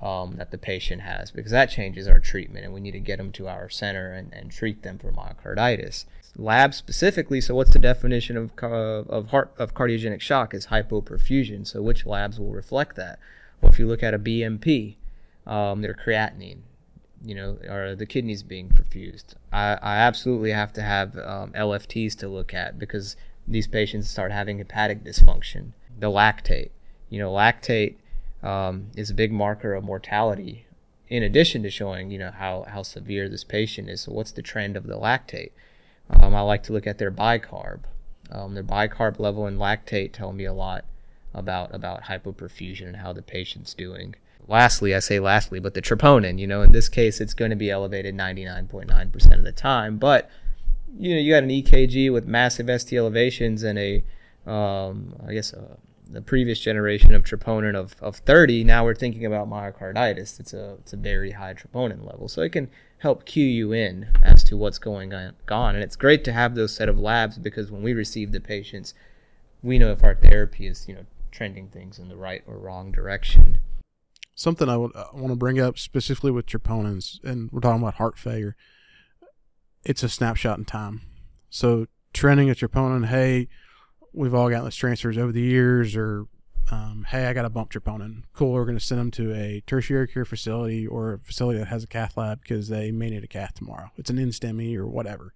um, that the patient has? Because that changes our treatment, and we need to get them to our center and, and treat them for myocarditis. Lab specifically. So, what's the definition of of heart of cardiogenic shock? Is hypoperfusion. So, which labs will reflect that? Well, if you look at a BMP, um, their creatinine, you know, are the kidneys being perfused? I, I absolutely have to have um, LFTs to look at because these patients start having hepatic dysfunction. The lactate, you know, lactate um, is a big marker of mortality. In addition to showing, you know, how, how severe this patient is. So, what's the trend of the lactate? Um, I like to look at their bicarb. Um, their bicarb level and lactate tell me a lot about about hypoperfusion and how the patient's doing. Lastly, I say lastly, but the troponin, you know, in this case, it's going to be elevated 99.9% of the time. But you know, you got an EKG with massive ST elevations and a, um, I guess, uh, the previous generation of troponin of, of 30. Now we're thinking about myocarditis. It's a it's a very high troponin level, so it can help cue you in as to what's going on. And it's great to have those set of labs because when we receive the patients, we know if our therapy is you know trending things in the right or wrong direction. Something I would I want to bring up specifically with troponins, and we're talking about heart failure. It's a snapshot in time. So trending a troponin, hey, we've all gotten those transfers over the years, or um, hey, I got a bump troponin. Cool, we're going to send them to a tertiary care facility or a facility that has a cath lab because they may need a cath tomorrow. It's an NSTEMI or whatever.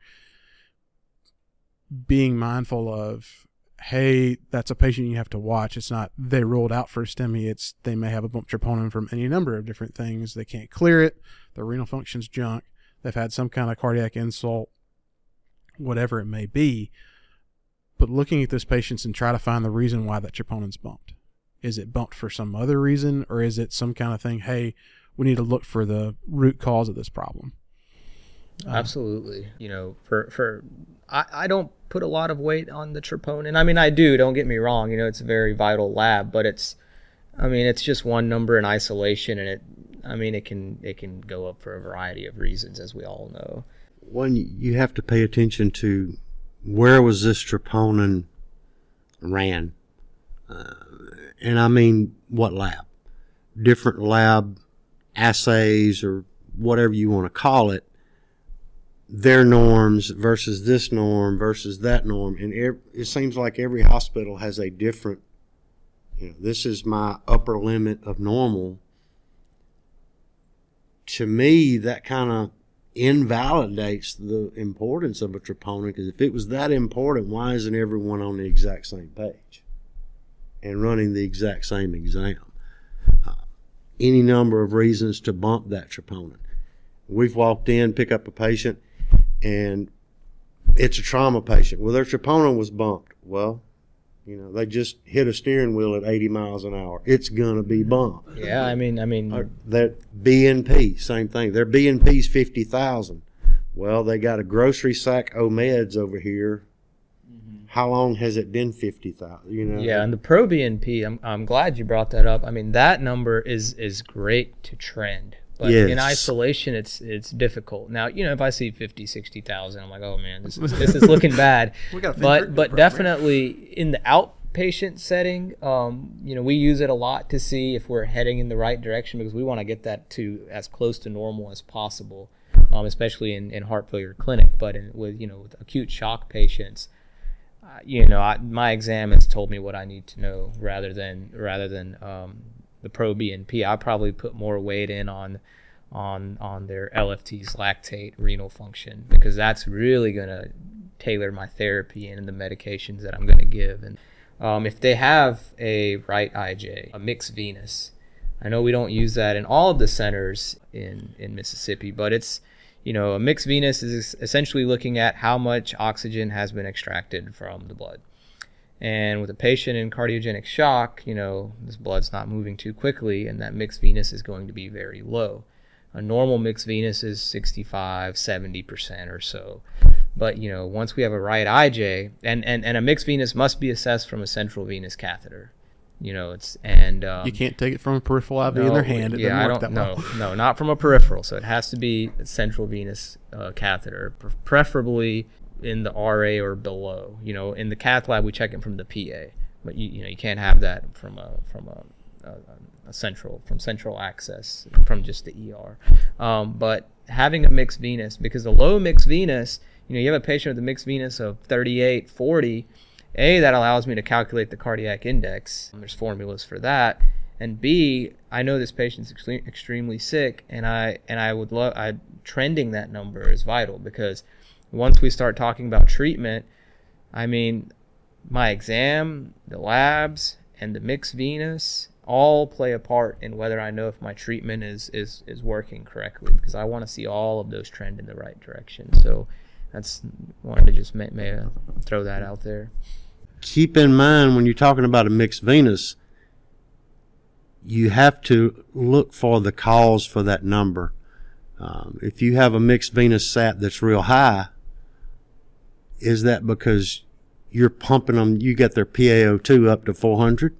being mindful of, hey, that's a patient you have to watch. It's not they ruled out for a STEMI. It's they may have a bump troponin from any number of different things. They can't clear it. Their renal function's junk. They've had some kind of cardiac insult, whatever it may be. But looking at those patients and try to find the reason why that troponin's bumped. Is it bumped for some other reason, or is it some kind of thing? Hey, we need to look for the root cause of this problem. Um, Absolutely. You know, for for I, I don't put a lot of weight on the troponin. I mean, I do. Don't get me wrong. You know, it's a very vital lab, but it's, I mean, it's just one number in isolation, and it, I mean, it can it can go up for a variety of reasons, as we all know. One, you have to pay attention to where was this troponin ran, uh, and I mean what lab, different lab assays or whatever you want to call it their norms versus this norm versus that norm. And it seems like every hospital has a different you know this is my upper limit of normal to me that kind of invalidates the importance of a troponin because if it was that important why isn't everyone on the exact same page and running the exact same exam uh, any number of reasons to bump that troponin we've walked in pick up a patient and it's a trauma patient. Well, their troponin was bumped. Well, you know, they just hit a steering wheel at 80 miles an hour. It's gonna be bumped. Yeah, I mean, I mean, that BNP, same thing. Their BNP's 50,000. Well, they got a grocery sack of meds over here. Mm-hmm. How long has it been 50,000? You know. Yeah, and the pro BNP, I'm I'm glad you brought that up. I mean, that number is is great to trend but yes. in isolation, it's it's difficult. Now, you know, if I see 50, 60,000, I'm like, oh man, this is this is looking bad. but but definitely in the outpatient setting, um, you know, we use it a lot to see if we're heading in the right direction because we want to get that to as close to normal as possible, um, especially in, in heart failure clinic. But in, with you know with acute shock patients, uh, you know, I, my exam has told me what I need to know rather than rather than um, the pro BNP, I probably put more weight in on on on their LFTs, lactate, renal function, because that's really going to tailor my therapy and the medications that I'm going to give. And um, if they have a right IJ, a mixed venous, I know we don't use that in all of the centers in in Mississippi, but it's you know a mixed venous is essentially looking at how much oxygen has been extracted from the blood. And with a patient in cardiogenic shock, you know, this blood's not moving too quickly, and that mixed venous is going to be very low. A normal mixed venous is 65, 70% or so. But, you know, once we have a right IJ, and, and, and a mixed venous must be assessed from a central venous catheter. You know, it's, and. Um, you can't take it from a peripheral IV no, in their hand. It yeah, I don't, no, no, not from a peripheral. So it has to be a central venous uh, catheter, preferably in the RA or below. You know, in the cath lab we check it from the PA, but you, you know you can't have that from a from a, a, a central from central access from just the ER. Um, but having a mixed venous because the low mixed venous, you know, you have a patient with a mixed venous of 38, 40. A that allows me to calculate the cardiac index. There's formulas for that. And B, I know this patient's extreme, extremely sick, and I and I would love I trending that number is vital because once we start talking about treatment, I mean, my exam, the labs, and the mixed venous all play a part in whether I know if my treatment is is is working correctly because I want to see all of those trend in the right direction. So that's wanted to just may, may throw that out there. Keep in mind when you're talking about a mixed venous, you have to look for the cause for that number. Um, if you have a mixed venous sat that's real high, is that because you're pumping them, you get their PaO2 up to 400?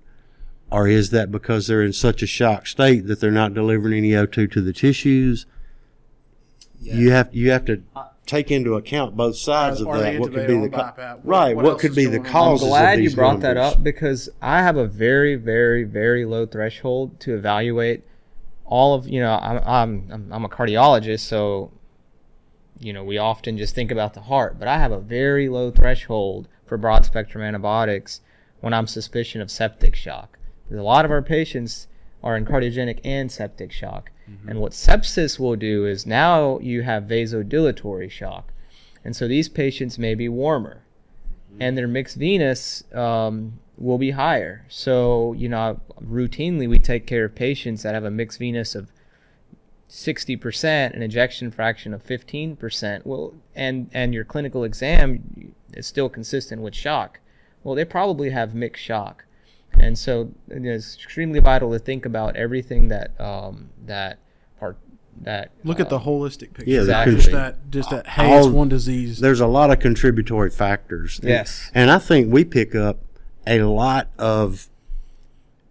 Or is that because they're in such a shock state that they're not delivering any O2 to the tissues? Yeah. You have you have to take into account both sides of that. What could be the co- right? What, what could be the causes? I'm glad you brought numbers. that up because I have a very, very, very low threshold to evaluate all of you know. I'm I'm I'm a cardiologist, so you know, we often just think about the heart, but I have a very low threshold for broad spectrum antibiotics when I'm suspicious of septic shock. Because a lot of our patients are in cardiogenic and septic shock. Mm-hmm. And what sepsis will do is now you have vasodilatory shock. And so these patients may be warmer. and their mixed venous um, will be higher. So, you know, routinely we take care of patients that have a mixed venous of 60%, an ejection fraction of 15%. Well, and and your clinical exam is still consistent with shock. Well, they probably have mixed shock. And so it's extremely vital to think about everything that um, that part that Look at the um, holistic picture. Yeah, Exactly. Just that, just that, hey, All- it's one disease. There's a lot of contributory factors. And- Yes. And I think we pick up a lot of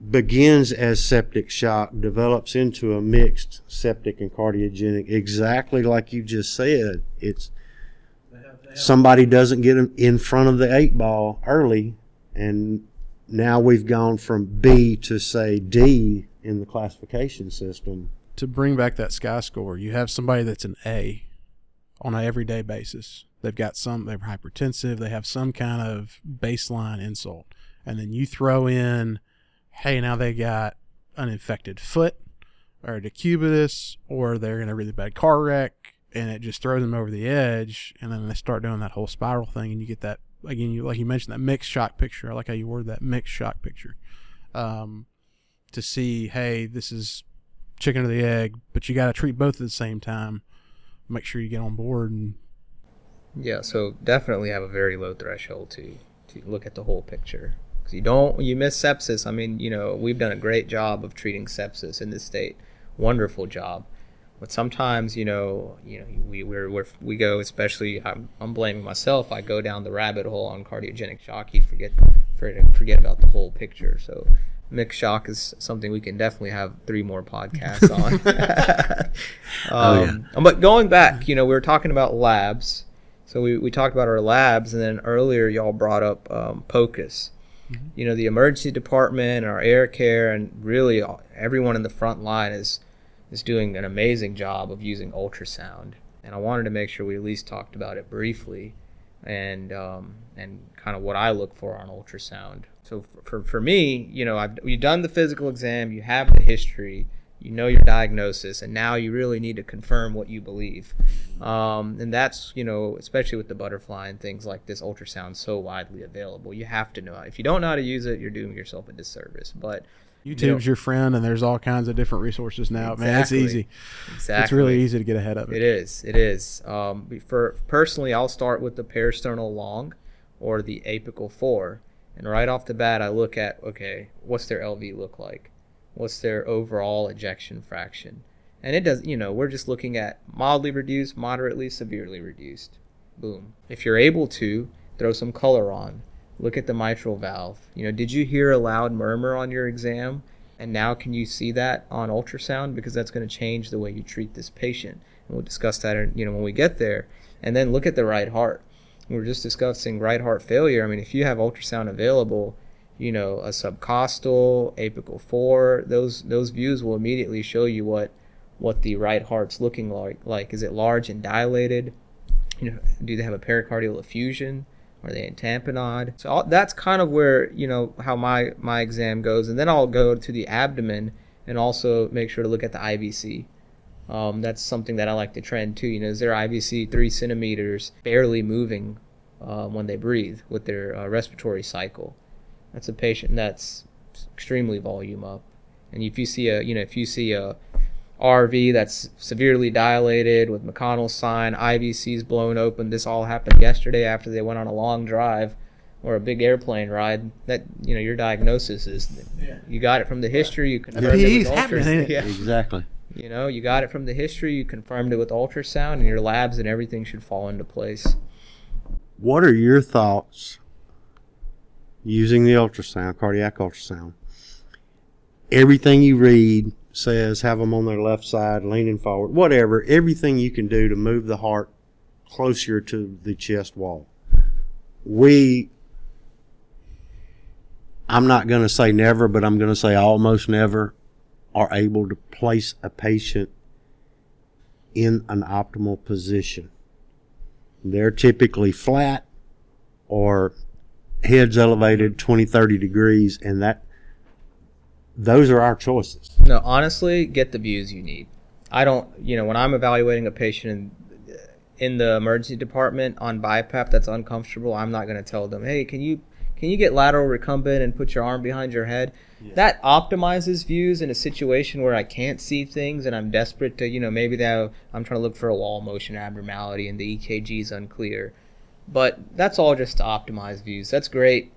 begins as septic shock, develops into a mixed septic and cardiogenic, exactly like you just said. It's somebody doesn't get in front of the eight ball early, and now we've gone from B to say D in the classification system. to bring back that SCAI score, you have somebody that's an A on an everyday basis. They've got some, they're hypertensive, they have some kind of baseline insult. And then you throw in, hey, now they got an infected foot or a decubitus, or they're in a really bad car wreck, and it just throws them over the edge. And then they start doing that whole spiral thing, and you get that, again, you, like you mentioned, that mixed shock picture. I like how you word that mixed shock picture. Um, to see, hey, this is chicken or the egg, but you got to treat both at the same time. Make sure you get on board and Yeah, so definitely have a very low threshold to to look at the whole picture. Because you don't, you miss sepsis. I mean, you know, we've done a great job of treating sepsis in this state. Wonderful job. But sometimes, you know, you know, we we're, we're we go, especially I'm, I'm blaming myself. I go down the rabbit hole on cardiogenic shock. You forget forget forget about the whole picture. So mixed shock is something we can definitely have three more podcasts on. Oh, um, But going back, you know, we were talking about labs. So we, we talked about our labs, and then earlier y'all brought up um, POCUS. You know, the emergency department, our air care, and really everyone in the front line is is doing an amazing job of using ultrasound. And I wanted to make sure we at least talked about it briefly, and um, and kind of what I look for on ultrasound. So for, for, for me, you know, I've you've done the physical exam, you have the history, you know your diagnosis, and now you really need to confirm what you believe. Um, and that's, you know, especially with the butterfly and things like this, ultrasound so widely available. You have to know. If you don't know how to use it, you're doing yourself a disservice. But YouTube's your friend, and there's all kinds of different resources now. Man, it's easy. exactly, It's really easy to get ahead of it. It is. It is. Um, for personally, I'll start with the parasternal long, or the apical four, and right off the bat, I look at okay, what's their LV look like? What's their overall ejection fraction? And it does. You know, we're just looking at mildly reduced, moderately, severely reduced. Boom. If you're able to throw some color on, look at the mitral valve. You know, did you hear a loud murmur on your exam? And now can you see that on ultrasound because that's going to change the way you treat this patient. And we'll discuss that, you know, when we get there. And then look at the right heart. We're just discussing right heart failure. I mean, if you have ultrasound available, you know, a subcostal, apical four, those those views will immediately show you what what the right heart's looking like. Like, is it large and dilated? You know, do they have a pericardial effusion? Are they in tamponade? So all, that's kind of where you know how my my exam goes, and then I'll go to the abdomen and also make sure to look at the IVC. Um, that's something that I like to trend too. You know, is their IVC three centimeters, barely moving uh, when they breathe with their uh, respiratory cycle? That's a patient that's extremely volume up. And if you see a, you know, if you see a RV that's severely dilated with McConnell's sign, IVC's blown open. This all happened yesterday after they went on a long drive or a big airplane ride. That you know, your diagnosis is you got it from the history. You confirmed it with ultrasound. Yeah. Exactly. You know, you got it from the history. You confirmed it with ultrasound, and your labs and everything should fall into place. What are your thoughts using the ultrasound, cardiac ultrasound? Everything you read says have them on their left side, leaning forward, whatever. Everything you can do to move the heart closer to the chest wall. We, I'm not going to say never, but I'm going to say almost never are able to place a patient in an optimal position. They're typically flat or heads elevated 20, 30 degrees, and that those are our choices. No, honestly, get the views you need. I don't, you know, when I'm evaluating a patient, and in the emergency department on BiPAP that's uncomfortable, I'm not going to tell them, hey, can you can you get lateral recumbent and put your arm behind your head? Yeah. That optimizes views in a situation where I can't see things and I'm desperate to, you know, maybe that I'm trying to look for a wall motion abnormality and the EKG is unclear. But that's all just to optimize views. That's great,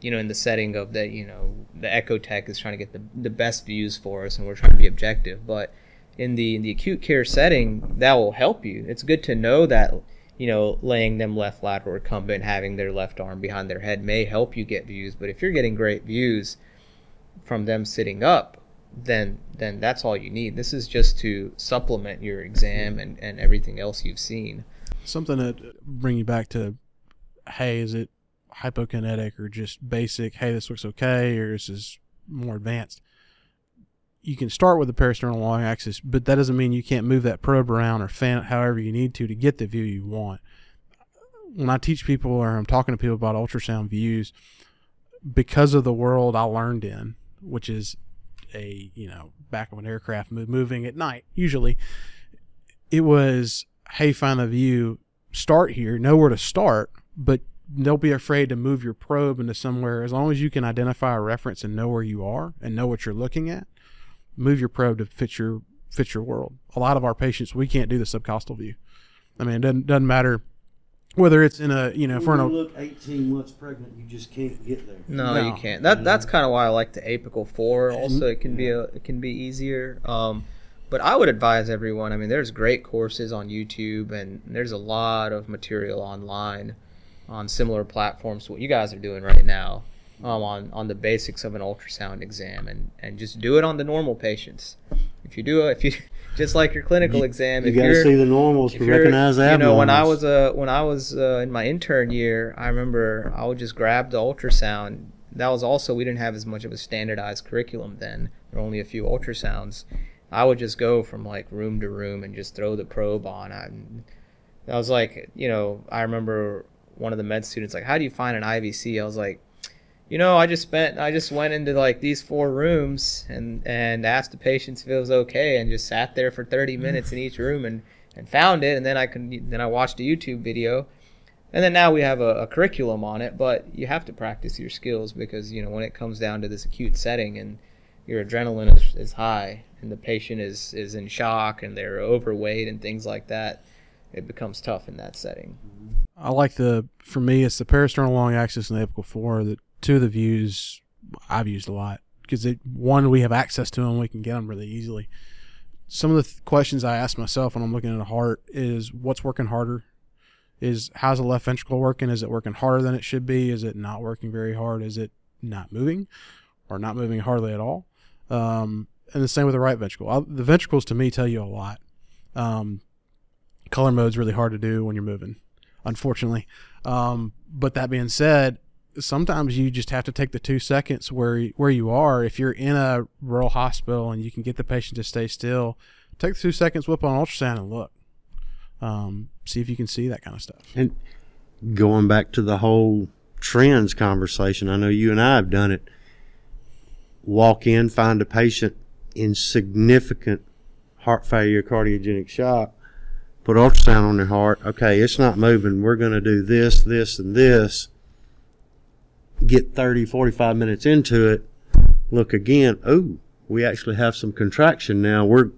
you know, in the setting of that, you know, the Echo Tech is trying to get the, the best views for us and we're trying to be objective. But in the in the acute care setting, that will help you. It's good to know that you know laying them left lateral recumbent, having their left arm behind their head may help you get views. But if you're getting great views from them sitting up, then then that's all you need. This is just to supplement your exam and, and everything else you've seen. Something that bring you back to, hey, is it hypokinetic or just basic? Hey, this looks okay, or this is more advanced you can start with the parasternal long axis, but that doesn't mean you can't move that probe around or fan it however you need to to get the view you want. When I teach people or I'm talking to people about ultrasound views, because of the world I learned in, which is a you know back of an aircraft moving at night usually, it was hey find the view, start here, know where to start, but don't be afraid to move your probe into somewhere as long as you can identify a reference and know where you are and know what you're looking at move your probe to fit your fit your world. A lot of our patients, we can't do the subcostal view. I mean, it doesn't doesn't matter whether it's in a you know when for you look 18 months pregnant, you just can't get there. No, no. you can't. That that's kind of why I like the apical four. Also, it can be a it can be easier. Um, but I would advise everyone. I mean, there's great courses on YouTube, and there's a lot of material online on similar platforms to what you guys are doing right now um, on on the basics of an ultrasound exam and and just do it on the normal patients. If you do if you just like your clinical you, exam, you got to see the normals to recognize that. You know, when I was uh, when I was uh, in my intern year, I remember I would just grab the ultrasound. That was also we didn't have as much of a standardized curriculum then. There were only a few ultrasounds. I would just go from like room to room and just throw the probe on. I, I was like, you know, I remember one of the med students like, "How do you find an IVC?" I was like, you know, I just spent, I just went into like these four rooms and and asked the patients if it was okay, and just sat there for 30 mm. minutes in each room and and found it, and then I can then I watched a YouTube video, and then now we have a, a curriculum on it, but you have to practice your skills because you know when it comes down to this acute setting and your adrenaline is, is high and the patient is is in shock and they're overweight and things like that, it becomes tough in that setting. I like the for me it's the parasternal long axis and the apical four that two of the views I've used a lot because one we have access to them, we can get them really easily. Some of the th- questions I ask myself when I'm looking at a heart is what's working harder? Is how's the left ventricle working? Is it working harder than it should be? Is it not working very hard? Is it not moving or not moving hardly at all? Um, and the same with the right ventricle. I'll, the ventricles to me tell you a lot. Um, color mode's really hard to do when you're moving, unfortunately. Um, but that being said, sometimes you just have to take the two seconds where where you are. If you're in a rural hospital and you can get the patient to stay still, take the two seconds, whip on ultrasound, and look. Um, see if you can see that kind of stuff. And going back to the whole trends conversation, I know you and I have done it. Walk in, find a patient in significant heart failure, cardiogenic shock, put ultrasound on their heart. Okay, it's not moving. We're going to do this, this, and this get 30, 45 minutes into it, look again, oh, we actually have some contraction now. We're,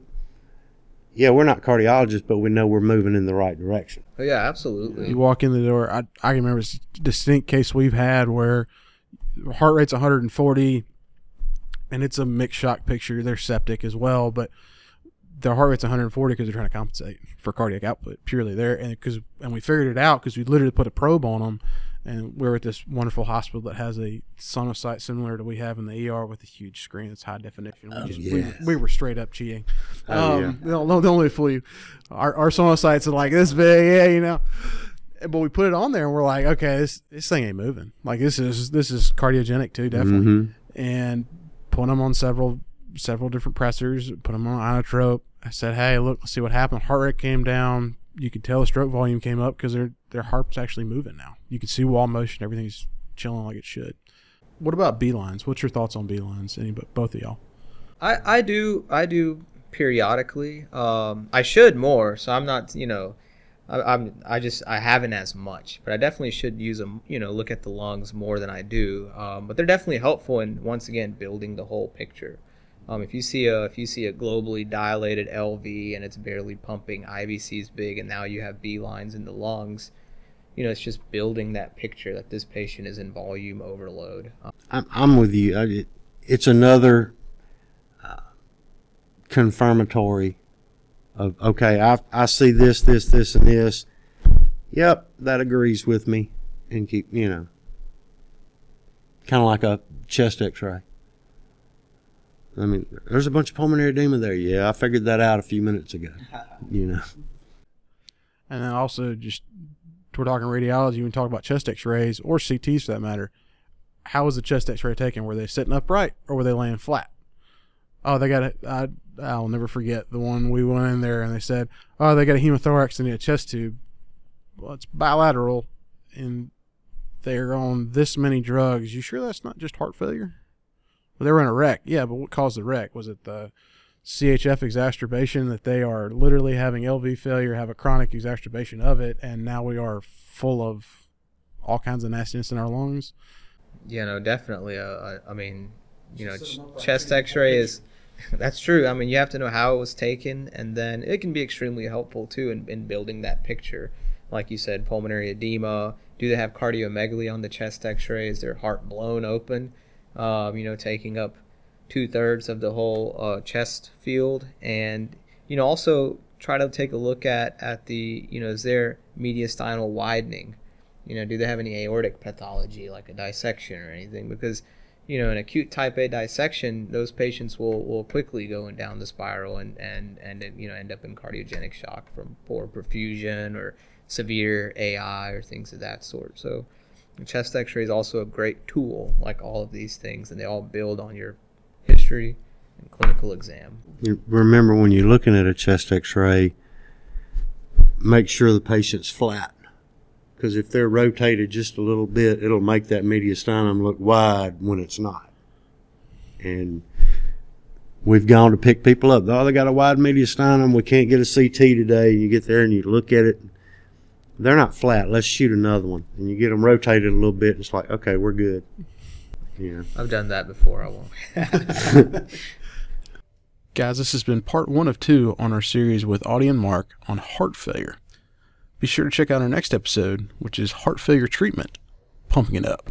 yeah, we're not cardiologists, but we know we're moving in the right direction. Oh, yeah, absolutely. You walk in the door. I, I remember a distinct case we've had where heart rate's 140 and it's a mixed shock picture. They're septic as well, but their heart rate's 140 because they're trying to compensate for cardiac output purely there. And because and we figured it out because we literally put a probe on them and we're at this wonderful hospital that has a sonosite similar to we have in the ER with a huge screen that's high definition. We, oh, just, yes. we, we, were straight up cheating. Oh, um, yeah. don't, don't let fool you. Our, our sonosites are like this big, yeah, you know. But we put it on there and we're like, okay, this this thing ain't moving. Like this is this is cardiogenic too, definitely. Mm-hmm. And put them on several several different pressors, put them on inotrope. I said, hey, look, let's see what happened. Heart rate came down. You could tell the stroke volume came up because their their heart's actually moving now. You can see wall motion. Everything's chilling like it should. What about B lines? What's your thoughts on B lines? Any both of y'all? I I do I do periodically. Um, I should more. So I'm not you know. I, I'm I just I haven't as much, but I definitely should use them. You know, look at the lungs more than I do. Um, but they're definitely helpful in once again building the whole picture. Um, if you see a if you see a globally dilated LV and it's barely pumping, IVC is big, and now you have B lines in the lungs. You know, it's just building that picture that this patient is in volume overload. Um, I'm, I'm with you. I, it, it's another uh, confirmatory of okay. I I see this, this, this, and this. Yep, that agrees with me, and keep you know, kind of like a chest X-ray. I mean, there's a bunch of pulmonary edema there. Yeah, I figured that out a few minutes ago. You know, And then also just we're talking radiology. We talk about chest X-rays or CTs for that matter, how was the chest X-ray taken? Were they sitting upright or were they laying flat? Oh, they got it. I'll never forget the one we went in there and they said, oh, they got a hemothorax and a chest tube. Well, it's bilateral, and they're on this many drugs. You sure that's not just heart failure? Well, they were in a wreck. Yeah, but what caused the wreck? Was it the CHF exacerbation that they are literally having LV failure, have a chronic exacerbation of it, and now we are full of all kinds of nastiness in our lungs? you know, definitely. Uh, I, I mean, you know, ch- chest X-ray is. That's true. I mean, you have to know how it was taken, and then it can be extremely helpful too in, in building that picture. Like you said, pulmonary edema. Do they have cardiomegaly on the chest X-ray? Is their heart blown open? Um, you know, taking up two thirds of the whole uh, chest field, and you know, also try to take a look at at the you know, is there mediastinal widening? You know, do they have any aortic pathology like a dissection or anything? Because you know, an acute type A dissection, those patients will, will quickly go down the spiral and, and, and you know end up in cardiogenic shock from poor perfusion or severe AI or things of that sort. So, chest X-ray is also a great tool, like all of these things, and they all build on your history and clinical exam. Remember when you're looking at a chest X-ray, make sure the patient's flat. Because if they're rotated just a little bit, it'll make that mediastinum look wide when it's not. And we've gone to pick people up. Oh, they got a wide mediastinum. We can't get a CT today. And you get there and you look at it. They're not flat. Let's shoot another one. And you get them rotated a little bit. And it's like, okay, we're good. Yeah. I've done that before. I won't. Guys, this has been part one of two on our series with Audie and Mark on heart failure. Be sure to check out our next episode, which is heart failure treatment, pumping it up.